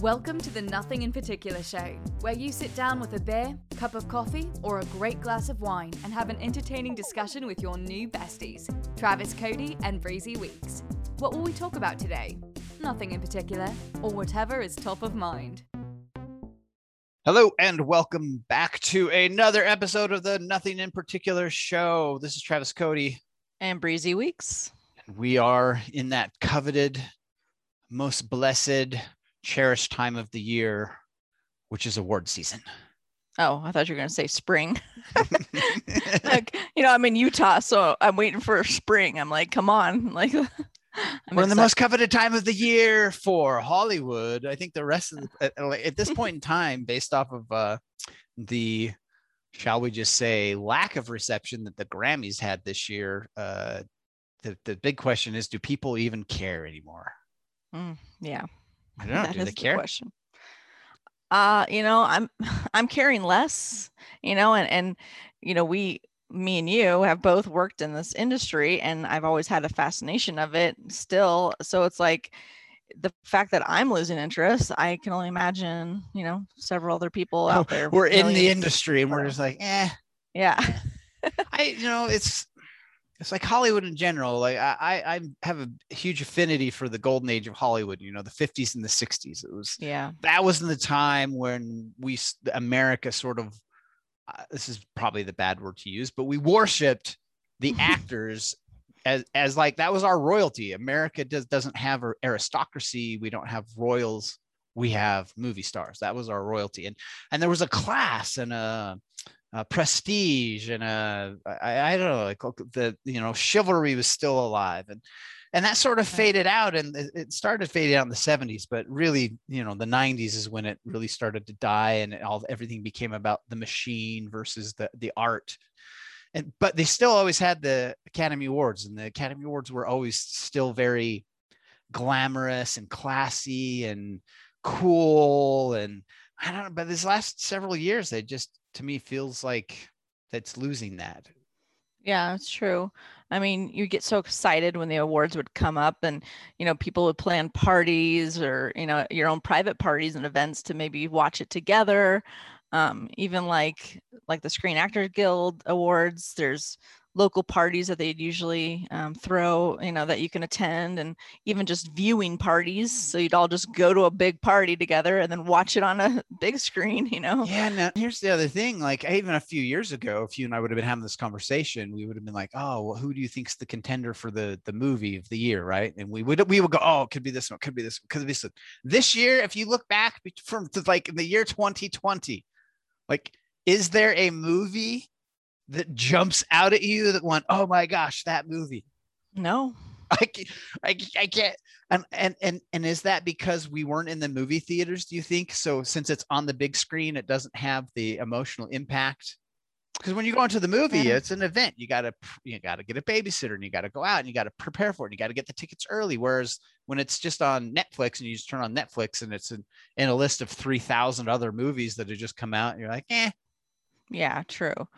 Welcome to the Nothing in Particular show, where you sit down with a beer, cup of coffee, or a great glass of wine and have an entertaining discussion with your new besties, Travis Cody and Breezy Weeks. What will we talk about today? Nothing in particular, or whatever is top of mind. Hello and welcome back to another episode of the Nothing in Particular show. This is Travis Cody. And Breezy Weeks. We are in that coveted, most blessed, cherished time of the year, which is award season. Oh, I thought you were going to say spring. like, you know, I'm in Utah, so I'm waiting for spring. I'm like, come on. Like, I'm We're in the most coveted time of the year for Hollywood. I think the rest of the, at, at this point in time, based off of uh, the, shall we just say, lack of reception that the Grammys had this year, uh, the, the big question is do people even care anymore? Mm, yeah. I don't know. That do is they the care? question. Uh, you know, I'm I'm caring less, you know, and and you know, we me and you have both worked in this industry and I've always had a fascination of it still. So it's like the fact that I'm losing interest, I can only imagine, you know, several other people out there. We're in the industry and we're just like, eh. Yeah. I, you know, it's it's like Hollywood in general. Like I, I have a huge affinity for the golden age of Hollywood. You know, the 50s and the 60s. It was Yeah. that was in the time when we America sort of uh, this is probably the bad word to use, but we worshipped the actors as as like that was our royalty. America does doesn't have a aristocracy. We don't have royals. We have movie stars. That was our royalty, and and there was a class and a, a prestige and uh, I, I, don't know like the you know chivalry was still alive and and that sort of faded out and it- it started fading out in the 70s but really you know the 90s is when it really started to die and all everything became about the machine versus the the art. And but they still always had the academy awards and the academy awards were always still very glamorous and classy and cool and i don't know but this last several years they just to me feels like that's losing that Yeah, it's true. I mean, you get so excited when the awards would come up and, you know, people would plan parties or, you know, your own private parties and events to maybe watch it together. Um, even like like the Screen Actors Guild Awards, there's local parties that they'd usually um, throw, you know, that you can attend and even just viewing parties. So you'd all just go to a big party together and then watch it on a big screen, you know? Yeah, now here's the other thing. Like even a few years ago, if you and I would have been having this conversation, we would have been like, "Oh, well, who do you think's the contender for the the movie of the year?" Right? And we would we would go, "Oh, it could be this one, could be this, could be this." one." This year, if you look back from like in the year 2020, like, is there a movie that jumps out at you that went, "Oh my gosh, that movie"? No. I can't, I, I can't and, and and and is that because we weren't in the movie theaters do you think so since it's on the big screen it doesn't have the emotional impact because when you go into the movie Yeah. it's an event you got to you got to get a babysitter and you got to go out and you got to prepare for it and you got to get the tickets early whereas when it's just on netflix and you just turn on netflix and it's in, in a list of 3000 other movies that have just come out and you're like eh Yeah, true.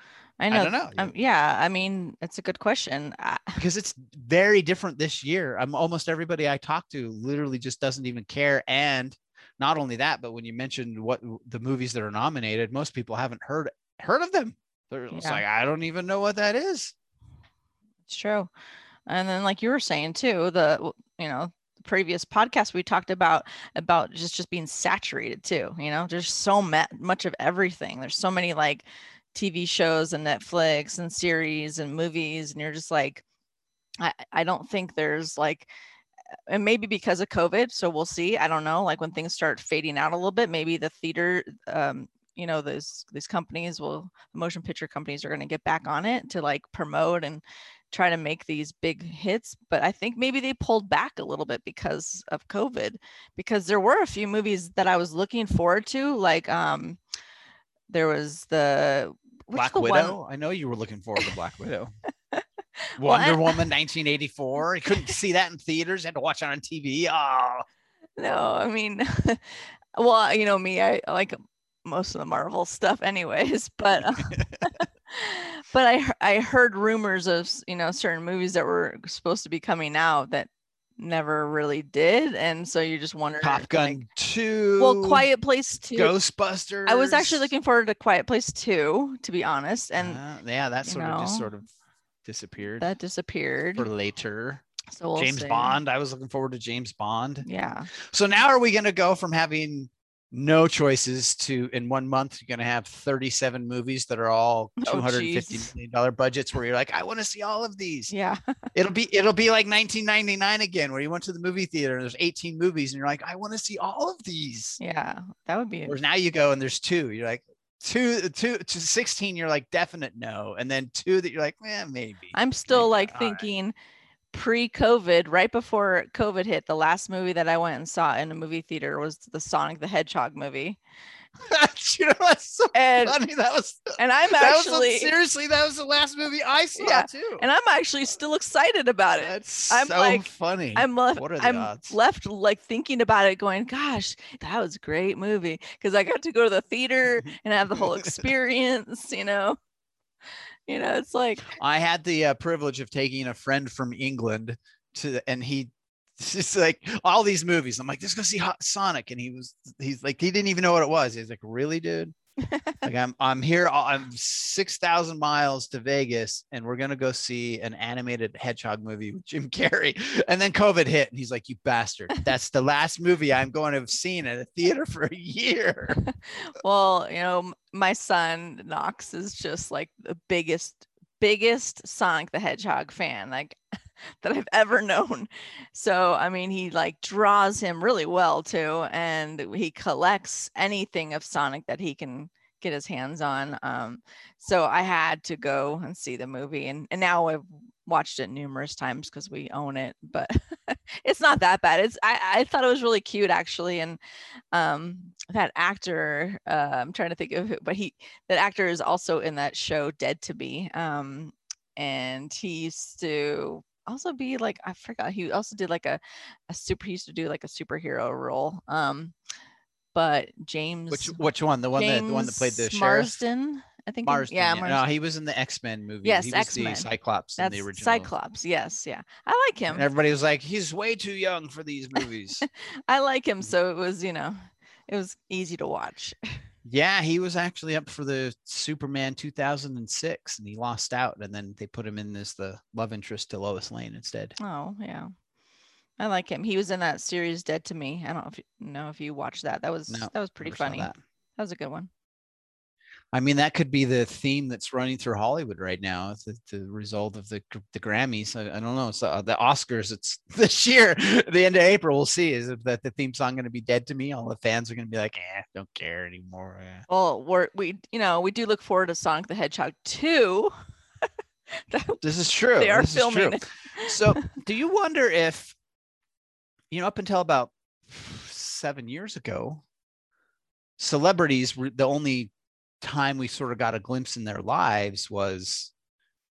I i know. don't know Um, yeah, I mean, it's a good question. Because it's very different this year. I'm almost everybody I talk to literally just doesn't even care. And not only that, but when you mentioned what the movies that are nominated, most people haven't heard heard of them. They're Yeah. like, I don't even know what that is. it's true. And then, like you were saying too, the you know previous podcast we talked about about just just being saturated too. You know, there's so much of everything. There's so many like TV shows and Netflix and series and movies, and you're just like, I I don't think there's like and maybe because of COVID, so we'll see. I don't know. Like when things start fading out a little bit, maybe the theater, um, you know, those these companies will, motion picture companies are going to get back on it to like promote and try to make these big hits. But I think maybe they pulled back a little bit because of COVID, because there were a few movies that I was looking forward to, like um, there was the Black the one- Widow. I know you were looking forward to Black Widow. Well, Wonder I- Woman 1984. You couldn't see that in theaters. You had to watch it on TV. Oh, No, I mean, well, you know me, I I like most of the Marvel stuff, anyways. But uh, but I I heard rumors of you know certain movies that were supposed to be coming out that never really did, and so you just wonder. Top Gun like- Two. well, Quiet Place Two. Ghostbusters. I was actually looking forward to Quiet Place Two, to be honest, and Uh, yeah, that sort of just sort of disappeared that disappeared. for later. so we'll James see. Bond. I was looking forward to James Bond. Yeah. So now are we going to go from having no choices to in one month you're going to have 37 movies that are all oh, 250 million dollar budgets where you're like I want to see all of these. Yeah. It'll be it'll be like 1999 again where you went to the movie theater and there's 18 movies and you're like I want to see all of these. Yeah. That would be Whereas now you go and there's two. You're like two two to 16 you're like definite no and then two that you're like eh, maybe. I'm still Maybe. like All right. pre-COVID, right before COVID hit, the last movie that I went and saw in a movie theater was the Sonic the Hedgehog movie. you know that's so And funny. That was and I'm that was actually seriously that was the last movie I saw Yeah, too. and I'm actually still excited about it. That's I'm so like- funny. I'm left What are the I'm odds? left like thinking about it going, gosh, that was a great movie because I got to go to the theater and have the whole experience, you know. You know, it's like I had the uh, privilege of taking a friend from England to, and he, it's just like all these movies. I'm like, let's go see Hot Sonic, and he was, he's like, he didn't even know what it was. He's like, really, dude? Like I'm, I'm here. Uh, I'm six thousand miles to Vegas, and we're gonna go see an animated hedgehog movie with Jim Carrey. And then COVID hit, and he's like, you bastard! That's the last movie I'm going to have seen at a theater for a year. Well, you know, my son Knox is just like the biggest, biggest Sonic the Hedgehog fan like that I've ever known. So, I mean, he like draws him really well too, and he collects anything of Sonic that he can get his hands on. Um, so I had to go and see the movie, and and now I've watched it numerous times because we own it, but it's not that bad. It's I, I thought it was really cute actually, and um that actor uh, i'm trying to think of it but he that actor is also in that show dead to me um and he used to also be like i forgot he also did like a, a super he used to do like a superhero role um but james Which which one? The one that the one that played the James sheriff. Marsden i think Marsden. yeah, Marsden. no, he was in the X Men movie. Yes, he X-Men. the Cyclops in that's the original. cyclops yes yeah i like him And everybody was like, he's way too young for these movies. i like Mm. him so it was you know it was easy to watch yeah, he was actually up for the Superman 2006 and he lost out. And then they put him in as the love interest to Lois Lane instead. Oh yeah, I like him. He was in that series Dead to Me. I don't know if you know if you watched that. That was No, that was pretty funny. That. that. was a good one. I mean, that could be the theme that's running through Hollywood right now. It's the, the result of the the Grammys. I, I don't know. So uh, the Oscars, it's this year, the end of April. We'll see. Is that the theme song going to be dead to me? All the fans are going to be like, eh, don't care anymore. eh." Well, we're we you know we do look forward to Sonic the Hedgehog two. This is true. they are This is true. filming. it. So, do you wonder if, you know, up until about seven years ago, celebrities were the only time we sort of got a glimpse in their lives was,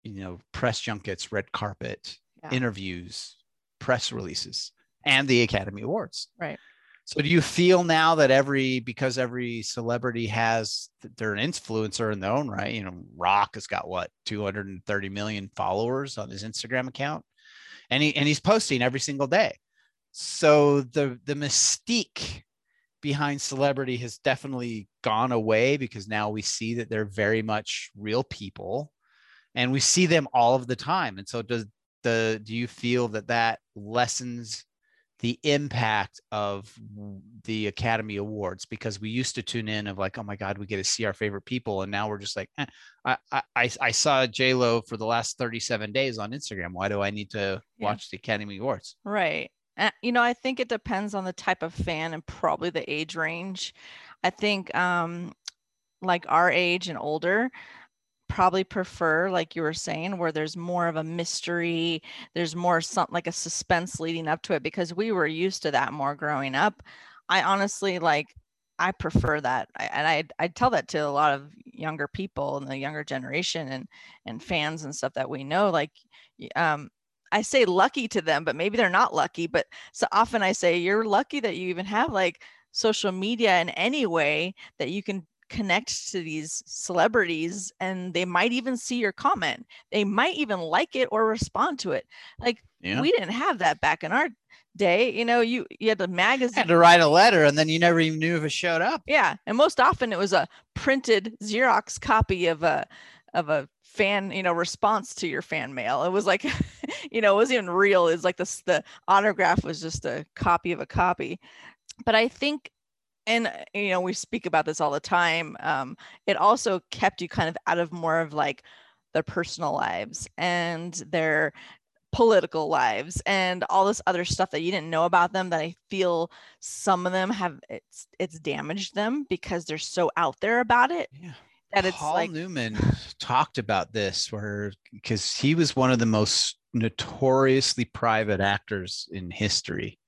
you know, press junkets, red carpet, Yeah. interviews, press releases, and the Academy Awards. Right. So, do you feel now that every because every celebrity has they're an influencer in their own right? You know, Rock has got what 230 million followers on his Instagram account, and he and he's posting every single day. So the the mystique behind celebrity has definitely gone away because now we see that they're very much real people, and we see them all of the time. And so does the do you feel that that lessens the impact of the Academy Awards because we used to tune in of like, oh my God, we get to see our favorite people, and now we're just like, eh, I, I I I saw J Lo for the last thirty seven days on Instagram. Why do I need to Yeah. watch the Academy Awards? Right. Uh, you know, I think it depends on the type of fan and probably the age range. I think um like our age and older probably prefer like you were saying where there's more of a mystery, there's more some like a suspense leading up to it because we were used to that more growing up. I honestly like I prefer that. I, and I I tell that to a lot of younger people in the younger generation and and fans and stuff that we know like um I say lucky to them, but maybe they're not lucky. But so often I say you're lucky that you even have like social media in any way that you can connect to these celebrities and they might even see your comment. They might even like it or respond to it. Like Yeah. we didn't have that back in our day. You know, you you had a magazine. had to write a letter and then you never even knew if it showed up. Yeah, and most often it was a printed Xerox copy of a of a fan, you know, response to your fan mail. It was like, you know, it wasn't even real. It's like this the autograph was just a copy of a copy. But I think and uh, you know we speak about this all the time um, it also kept you kind of out of more of like their personal lives and their political lives and all this other stuff that you didn't know about them that I feel some of them have it's it's damaged them because they're so out there about it. Yeah. That it's Paul like Newman talked about this where because he was one of the most notoriously private actors in history.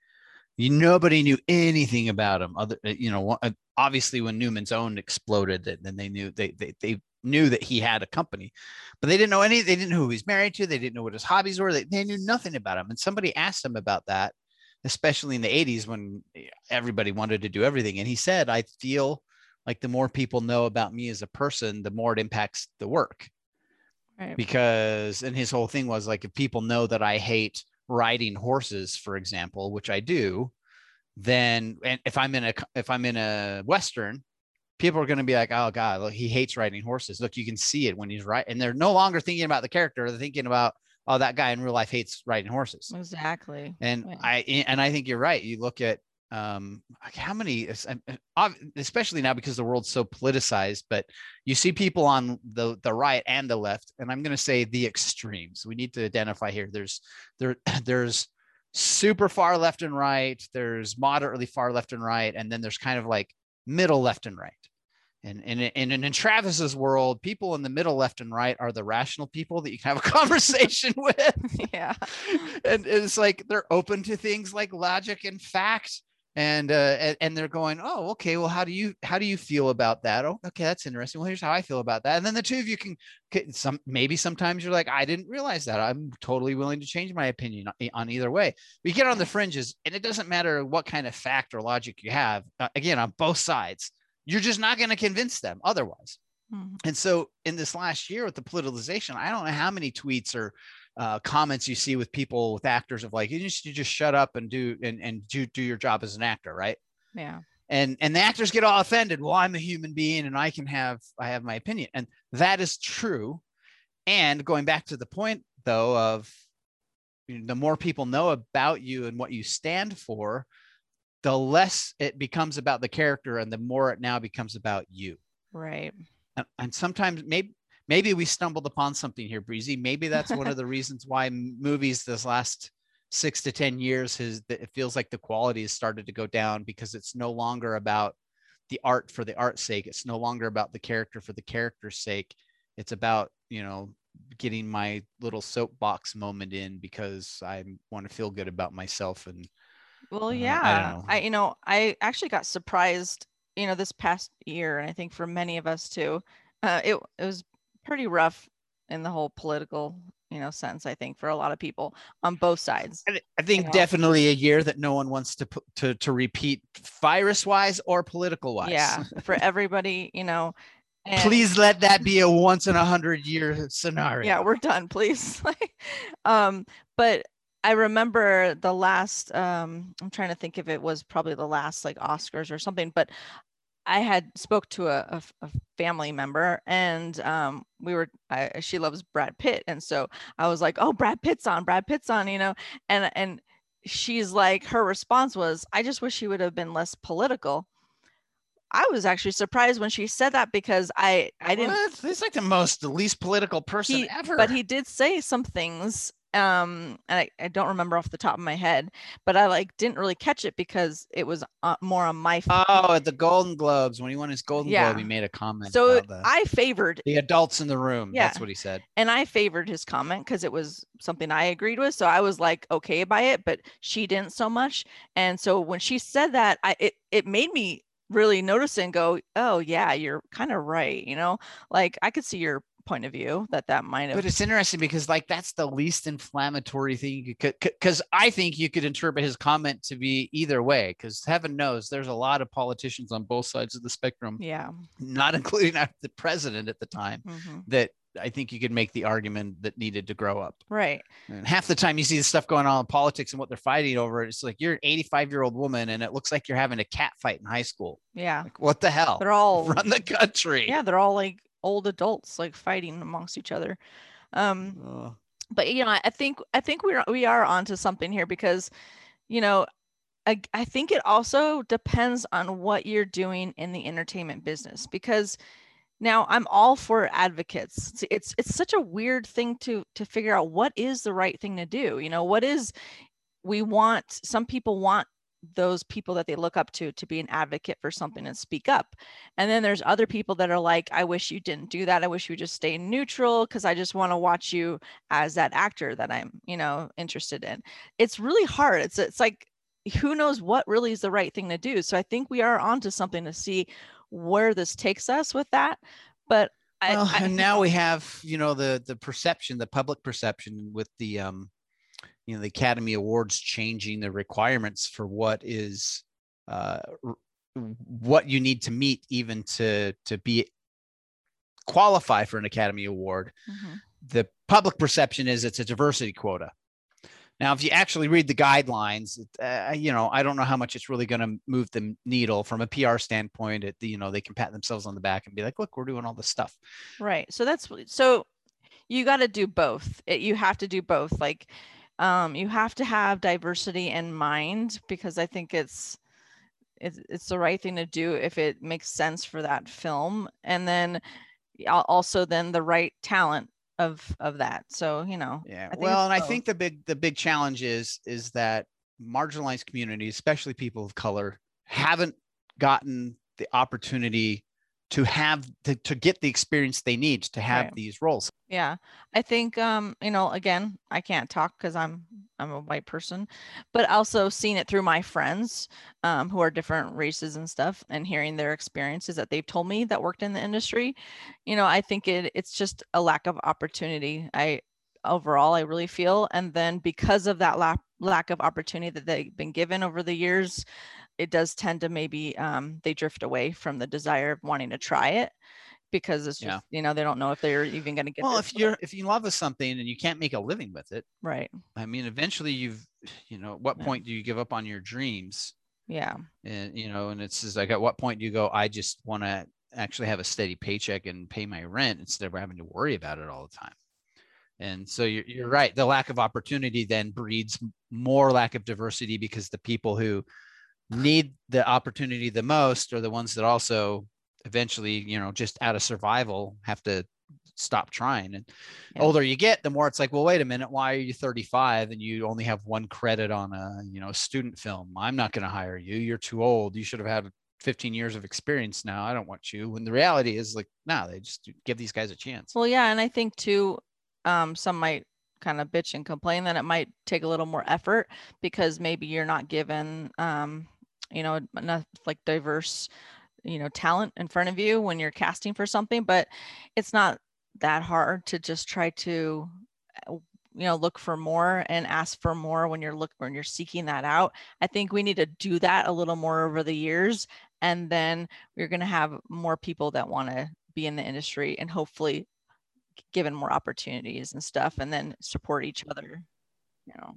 You nobody knew anything about him other you know uh, obviously when Newman's own exploded then they knew they they they knew that he had a company, but they didn't know any, they didn't know who he's married to. They didn't know what his hobbies were. They, they knew nothing about him. And somebody asked him about that, especially in the 80s when everybody wanted to do everything. And he said, I feel like the more people know about me as a person, the more it impacts the work. Right. Because, and his whole thing was like, if people know that I hate riding horses, for example, which I do, then and if I'm in a if I'm in a western people are going to be like, oh God, look, he hates riding horses. Look, you can see it when he's right. And they're no longer thinking about the character. They're thinking about, oh, that guy in real life hates riding horses. Exactly. And yeah. I, and I think you're right. You look at, um, how many, especially now because the world's so politicized, but you see people on the, the right and the left, and I'm going to say the extremes. We need to identify here. There's, there, there's, super far left and right there's moderately far left and right and then there's kind of like middle left and right and, and, and, in Travis's world, people in the middle, left, and right are the rational people that you can have a conversation with. Yeah. And it's like they're open to things like logic and fact. And uh and, they're going, oh, okay, well, how do you how do you feel about that? Oh, okay, that's interesting. Well, here's how I feel about that. And then the two of you can some maybe sometimes you're like, I didn't realize that. I'm totally willing to change my opinion on either way. We get on the fringes, and it doesn't matter what kind of fact or logic you have. Uh, again, on both sides you're just not going to convince them otherwise. Mm-hmm. And so in this last year with the politicization, I don't know how many tweets or uh, comments you see with people with actors of like, you just, you just shut up and do, and, and do, do your job as an actor. Right. Yeah. And, and the actors get all offended. Well, I'm a human being and I can have, I have my opinion. And that is true. And going back to the point though, of you know, the more people know about you and what you stand for, the less it becomes about the character and the more it now becomes about you. Right. And, and sometimes maybe maybe we stumbled upon something here, Breezy. Maybe that's one of the reasons why movies this last six to 10 years has it feels like the quality has started to go down because it's no longer about the art for the art's sake. It's no longer about the character for the character's sake. It's about, you know, getting my little soapbox moment in because I want to feel good about myself and well, yeah. I, I, you know, I actually got surprised, you know, this past year, and I think for many of us too. Uh, it it was pretty rough in the whole political, you know, sense. I think for a lot of people on both sides. I, I think you know? definitely a year that no one wants to put to to repeat, virus wise or political wise. Yeah, for everybody, you know. And, please let that be a once in a hundred year scenario. Yeah, we're done, please. um, but I remember the last um I'm trying to think if it was probably the last like Oscars or something, but I had spoke to a, a, a family member and um, we were I, she loves Brad Pitt and so I was like, "Oh, Brad Pitt's on, Brad Pitt's on," you know. And and she's like her response was, "I just wish he would have been less political." I was actually surprised when she said that because I I didn't. What? He's like the most the least political person he, ever. But he did say some things um and I, I don't remember off the top of my head but i like didn't really catch it because it was uh, more on my oh at the golden globes when he won his golden yeah. globe he made a comment so i favored the adults in the room yeah. that's what he said and i favored his comment because it was something i agreed with so i was like okay by it but she didn't so much and so when she said that i it, it made me really notice and go oh yeah you're kind of right you know like i could see your point of view that that might have but it's interesting because like that's the least inflammatory thing you could because i think you could interpret his comment to be either way because heaven knows there's a lot of politicians on both sides of the spectrum yeah not including the president at the time mm-hmm. that I think you could make the argument that needed to grow up. Right. And half the time you see the stuff going on in politics and what they're fighting over, it's like you're an 85 year old woman and it looks like you're having a cat fight in high school. Yeah. Like, what the hell? They're all Run the country. yeah, they're all like old adults like fighting amongst each other. Um Oh, but you know, I I think I think we're we are onto something here because, you know, I, I think it also depends on what you're doing in the entertainment business because now I'm all for advocates. It's, it's it's such a weird thing to to figure out what is the right thing to do. You know, what is we want some people want those people that they look up to to be an advocate for something and speak up. And then there's other people that are like, I wish you didn't do that. I wish you just stay neutral because I just want to watch you as that actor that I'm, you know, interested in. It's really hard. It's it's like who knows what really is the right thing to do. So I think we are onto something to see where this takes us with that. But I, well, I- and now we have, you know, the the perception, the public perception with the um, you know, the Academy Awards changing the requirements for what is uh what you need to meet even to to be qualify for an Academy Award. Mhm. the public perception is it's a diversity quota. Now, if you actually read the guidelines, uh, you know, I don't know how much it's really going to move the needle from a PR standpoint. It, you know, they can pat themselves on the back and be like, look, we're doing all this stuff. Right. So that's so you got to do both. It, you have to do both. Like um you have to have diversity in mind because I think it's it's it's the right thing to do if it makes sense for that film and then also then the right talent of of that. So, you know, Yeah. Well, and I think the big the big challenge is is that marginalized communities, especially people of color, haven't gotten the opportunity to have to, to get the experience they need to have Right. these roles. Yeah, I think um, you know, again, I can't talk because I'm I'm a white person, but also seeing it through my friends um, who are different races and stuff, and hearing their experiences that they've told me that worked in the industry, you know, I think it it's just a lack of opportunity. I overall I really feel, and then because of that lack lack of opportunity that they've been given over the years, it does tend to maybe um, they drift away from the desire of wanting to try it because it's just Yeah. you know they don't know if they're even going to get Well, if you're if you love something and you can't make a living with it, right I mean, eventually you've, you know, at what Yeah. point do you give up on your dreams? yeah And, you know, and it's just like, at what point do you go, I just want to actually have a steady paycheck and pay my rent instead of having to worry about it all the time? And so you're, you're right. The lack of opportunity then breeds more lack of diversity because the people who need the opportunity the most are the ones that also eventually, you know, just out of survival have to stop trying. And Yeah. older you get, the more it's like, well, wait a minute, why are you 35 and you only have one credit on a, you know, student film? I'm not going to hire you. You're too old. You should have had 15 years of experience now. I don't want you. When the reality is like, no, they just give these guys a chance. well yeah and i think too um, some might kind of bitch and complain that it might take a little more effort because maybe you're not given um, you know enough like diverse you know talent in front of you when you're casting for something but it's not that hard to just try to uh, you know look for more and ask for more when you're looking when you're seeking that out. I think we need to do that a little more over the years and then we're going to have more people that want to be in the industry and hopefully given more opportunities and stuff and then support each other you know.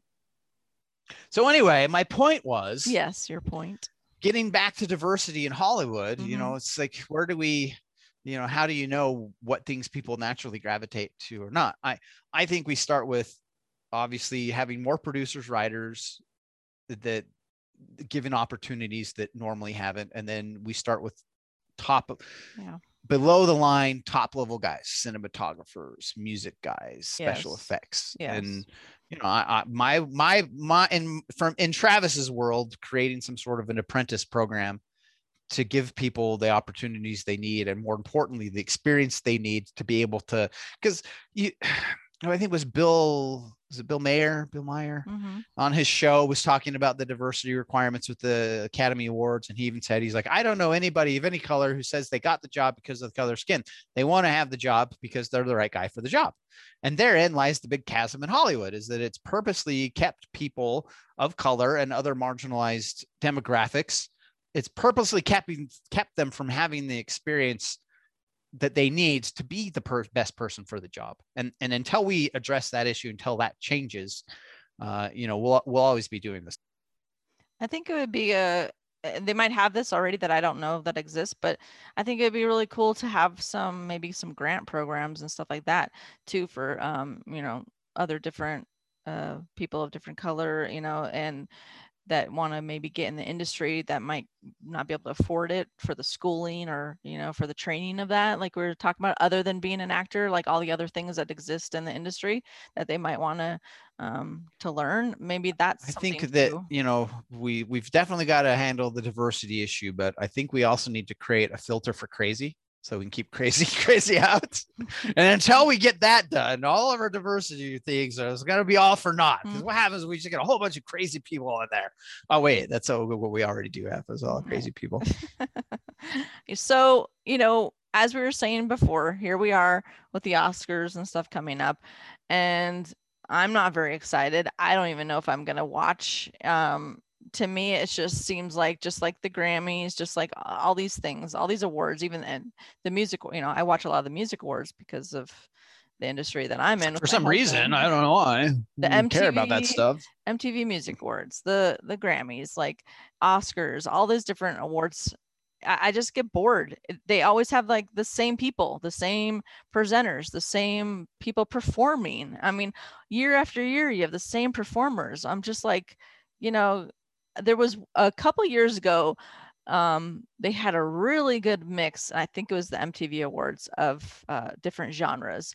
So anyway, my point was yes your point getting back to diversity in Hollywood, you Mhm. know, it's like where do we, you know, how do you know what things people naturally gravitate to or not? I I think we start with obviously having more producers, writers that, that given opportunities that normally haven't, and then we start with top Yeah. Below the line top level guys cinematographers music guys special Yes. effects Yes. and you know I, I my my my in from in travis's world creating some sort of an apprentice program to give people the opportunities they need and more importantly the experience they need to be able to because you i think it was bill was it bill mayer bill meyer Mhm. on his show was talking about the diversity requirements with the Academy Awards. And he even said, he's like, I don't know anybody of any color who says they got the job because of the color of skin. They want to have the job because they're the right guy for the job. And therein lies the big chasm in Hollywood is that it's purposely kept people of color and other marginalized demographics. It's purposely kept, kept them from having the experience that they need to be the per- best person for the job. And and until we address that issue, until that changes, uh, you know, we'll we'll always be doing this. I think it would be a uh, they might have this already that I don't know that exists, but I think it'd be really cool to have some maybe some grant programs and stuff like that too for um, you know, other different uh, people of different color, you know, and that want to maybe get in the industry that might not be able to afford it for the schooling or you know for the training of that like we were talking about other than being an actor like all the other things that exist in the industry that they might want to um to learn maybe that's i think that too. you know we we've definitely got to handle the diversity issue but i think we also need to create a filter for crazy so we can keep crazy crazy out. And until we get that done all of our diversity things are going to be all for naught because mm-hmm. what happens is we just get a whole bunch of crazy people in there? Oh wait that's what we already do have is all crazy people. So you know as we were saying before here we are with the oscars and stuff coming up and i'm not very excited. I don't even know if i'm going to watch um to me it just seems like just like the grammys just like all these things all these awards even and the music you know i watch a lot of the music awards because of the industry that i'm in for some reason i don't know why. The MTV, care about that stuff. Mtv music awards the the grammys like oscars all those different awards I, I just get bored. They always have like the same people the same presenters the same people performing. I mean year after year you have the same performers. I'm just like you know there was a couple years ago um, they had a really good mix i think it was the mtv awards of uh, different genres.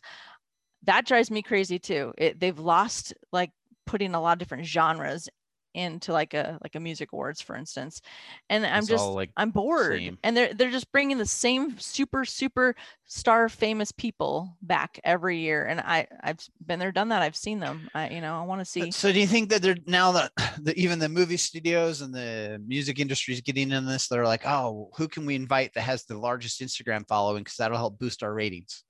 That drives me crazy too. It, they've lost like putting a lot of different genres into like a like a music awards for instance and i'm it's just like i'm bored same. and they're they're just bringing the same super super star famous people back every year and i i've been there done that i've seen them i you know i want to uh, see so do you think that they're now that the, even the movie studios and the music industry is getting in this they're like oh who can we invite that has the largest instagram following because that'll help boost our ratings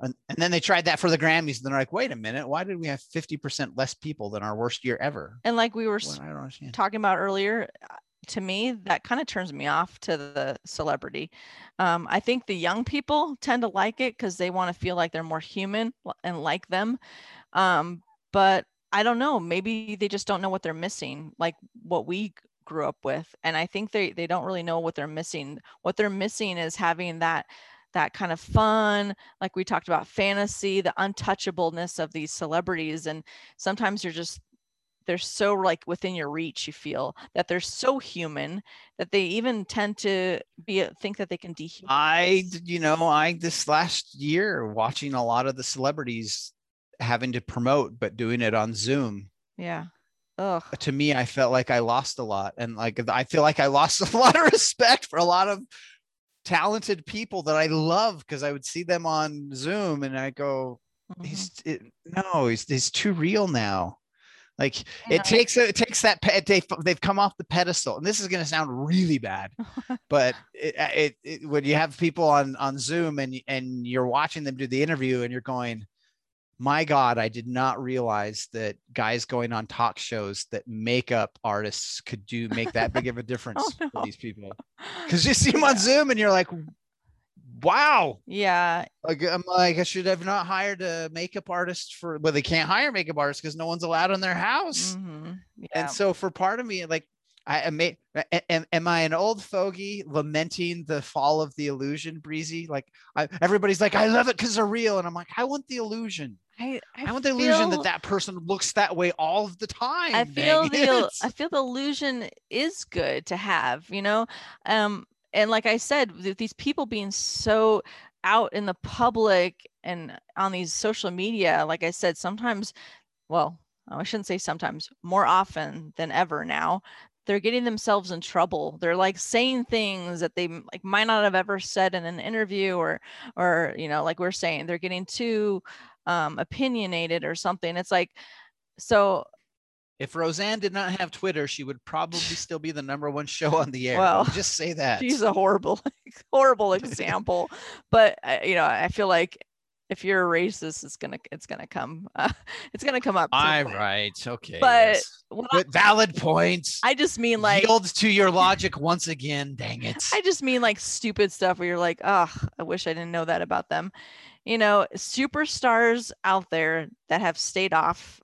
and, and then they tried that for the Grammys, and they're like, "Wait a minute, why did we have fifty percent less people than our worst year ever?" And like we were well, talking about earlier, uh, to me that kind of turns me off to the celebrity. Um, I think the young people tend to like it because they want to feel like they're more human and like them. Um, but I don't know, maybe they just don't know what they're missing, like what we grew up with, and I think they they don't really know what they're missing. What they're missing is having that that kind of fun like we talked about fantasy the untouchableness of these celebrities and sometimes you're just they're so like within your reach you feel that they're so human that they even tend to be uh, think that they can dehumanize. i you know i this last year watching a lot of the celebrities having to promote but doing it on zoom yeah Ugh. Uh, to me i felt like i lost a lot and like i feel like i lost a lot of respect for a lot of talented people that I love because I would see them on Zoom and I go, mm-hmm. he's it, no, he's he's too real now. Like yeah. it takes it takes that they they've come off the pedestal, and this is going to sound really bad, but it, it, it, when you have people on on Zoom and and you're watching them do the interview and you're going, my God, I did not realize that guys going on talk shows that makeup artists could do make that big of a difference oh, no. for these people. Because you see them on Zoom and you're like, wow. Yeah. Like I'm like, I should have not hired a makeup artist for but they can't hire makeup artists because no one's allowed in their house. Mm-hmm. Yeah. And so for part of me, like I may am, am I an old fogey lamenting the fall of the illusion, breezy? Like I, everybody's like, I love it because they're real, and I'm like, I want the illusion. I, I, I want the feel, illusion that that person looks that way all of the time. I feel the I feel the illusion is good to have, you know. Um, and like I said, these people being so out in the public and on these social media, like I said, sometimes, well, I shouldn't say sometimes, more often than ever now, they're getting themselves in trouble. They're like saying things that they like might not have ever said in an interview, or, or you know, like we're saying, they're getting too um, opinionated or something. It's like, so if Roseanne did not have Twitter, she would probably still be the number one show on the air. Well, just say that. She's a horrible, horrible example. but uh, you know, I feel like if you're a racist, it's gonna it's gonna come uh, it's gonna come up. to- I right. Okay. But yes. what I, valid points. I just mean like Yields to your logic once again. Dang it. I just mean like stupid stuff where you're like, oh, I wish I didn't know that about them. You know, superstars out there that have stayed off,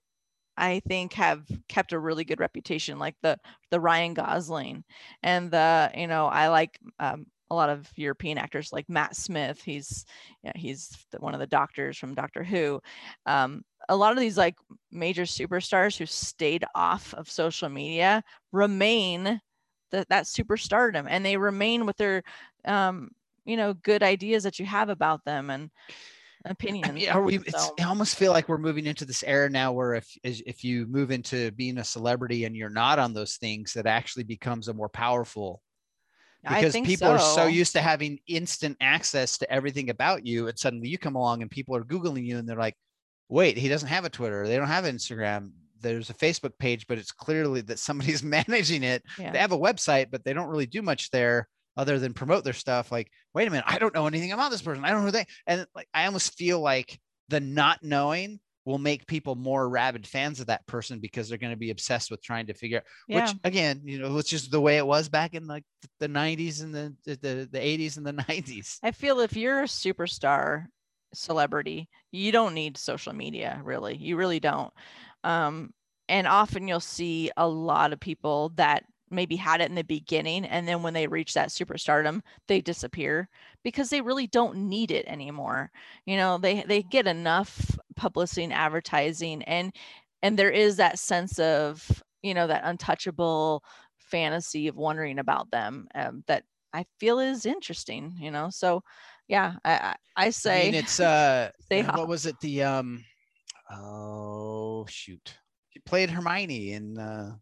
I think have kept a really good reputation, like the the Ryan Gosling and the, you know, I like um, a lot of European actors like Matt Smith. He's yeah, he's the, one of the doctors from Doctor Who. Um, a lot of these like major superstars who stayed off of social media remain that that superstardom and they remain with their um you know good ideas that you have about them and opinions I mean, are we? It's, So- I almost feel like we're moving into this era now where if if you move into being a celebrity and you're not on those things, that actually becomes a more powerful because people are so used to having instant access to everything about you, and suddenly you come along and people are googling you and they're like, "Wait, he doesn't have a Twitter. They don't have Instagram. There's a Facebook page, but it's clearly that somebody's managing it. yeah. They have a website, but they don't really do much there." other than promote their stuff like wait a minute i don't know anything about this person i don't know who they and like i almost feel like the not knowing will make people more rabid fans of that person because they're going to be obsessed with trying to figure out yeah. which again you know it's just the way it was back in like the 90s and the the, the, the 80s and the 90s I feel if you're a superstar celebrity, you don't need social media, really. You really don't. Um, and often you'll see a lot of people that maybe had it in the beginning, and then when they reach that superstardom, they disappear because they really don't need it anymore. You know, they they get enough publicity and advertising, and and there is that sense of you know that untouchable fantasy of wondering about them um, that I feel is interesting, you know. So yeah, I I, I say I mean, it's uh uh, what was it? The um oh shoot. She played hermione in uh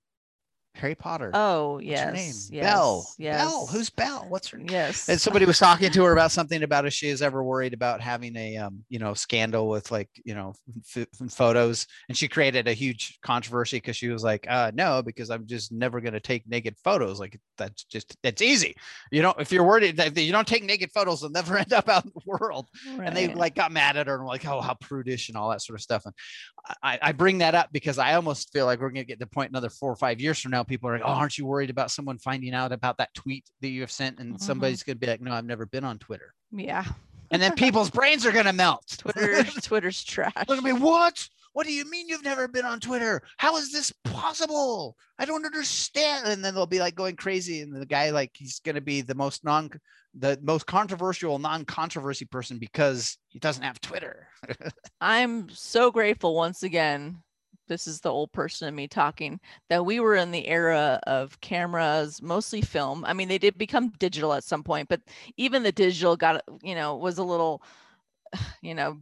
harry potter. Oh What's yes, her name? yes, belle. yes. belle. who's belle? What's her name? yes. and somebody was talking to her about something about if she is ever worried about having a um, you know scandal with like you know f- photos. And she created a huge controversy because she was like uh no because i'm just never going to take naked photos. Like that's just it's easy. You know if you're worried that you don't take naked photos they'll never end up out in the world. And they like got mad at her and were like oh how prudish and all that sort of stuff. And I, I bring that up because i almost feel like we're going to get to the point another four or five years from now people are like oh aren't you worried about someone finding out about that tweet that you have sent and Mhm. somebody's going to be like no i've never been on twitter yeah. and then people's brains are going to melt Twitter Twitter's trash. Look at me. What? What do you mean you've never been on Twitter? How is this possible? I don't understand. And then they'll be like going crazy. And the guy, like, he's going to be the most non, the most controversial non-controversy person because he doesn't have Twitter. I'm so grateful once again. This is the old person in me talking that we were in the era of cameras, mostly film. I mean, they did become digital at some point, but even the digital got, you know, was a little, you know,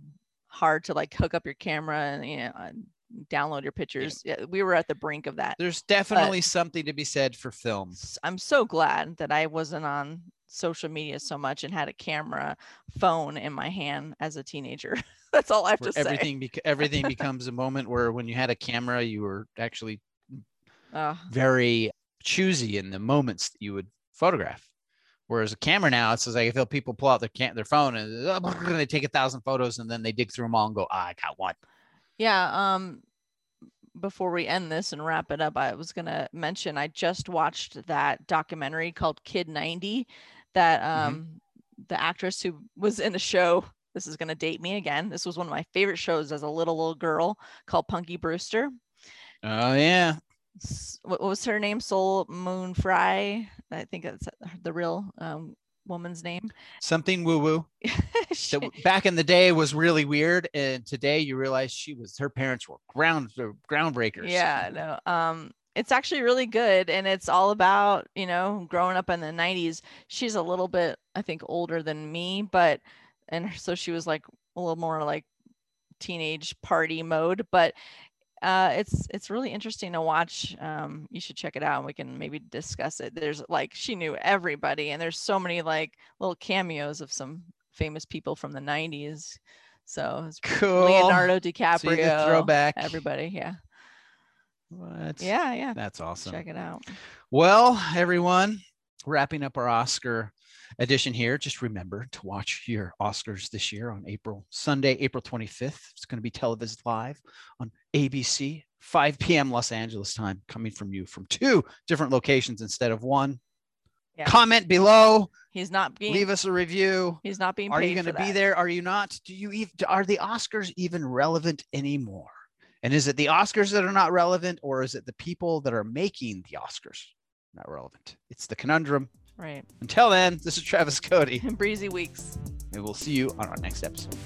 hard to like hook up your camera and, you know, and download your pictures. Yeah, we were at the brink of that. There's definitely something to be said for film. i'm so glad that I wasn't on social media so much and had a camera phone in my hand as a teenager. That's all I have Where to say. everything bec- everything becomes a moment where when you had a camera, you were actually Uh, very choosy in the moments that you would photograph. Whereas a camera now, it's like I feel people pull out their can their phone and uh, they take a thousand photos and then they dig through them all and go, ah, I got one. yeah. Um, before we end this and wrap it up, I was gonna mention I just watched that documentary called Kid 90 that Mhm. um the actress who was in the show. This is gonna date me again. This was one of my favorite shows as a little little girl called Punky Brewster. Oh yeah, what was her name? Soleil Moon Frye. I think that's the real um, woman's name. something woo woo. She- back in the day was really weird, and today you realize she was her parents were ground groundbreakers. yeah, no. Um, it's actually really good, and it's all about you know growing up in the '90s. She's a little bit, I think, older than me, but and so she was like a little more like teenage party mode, but. Uh, it's it's really interesting to watch. Um, you should check it out, and we can maybe discuss it. There's like she knew everybody, and there's so many like little cameos of some famous people from the '90s. So it's cool. Leonardo See DiCaprio, the throwback. everybody. Yeah, What? yeah, yeah. That's awesome. Check it out. Well, everyone, wrapping up our Oscar edition here. Just remember to watch your Oscars this year on April Sunday, April 25th. It's going to be televised live on ABC, 5 p.m. Los Angeles time, coming from you from two different locations instead of one. Yeah. Comment below. He's not being. Leave us a review. He's not being. Are you going to be there? Are you not? Do you even? Are the Oscars even relevant anymore? And is it the Oscars that are not relevant, or is it the people that are making the Oscars not relevant? It's the conundrum. Right. Until then, this is Travis Cody. And Breezy weeks. And we'll see you on our next episode.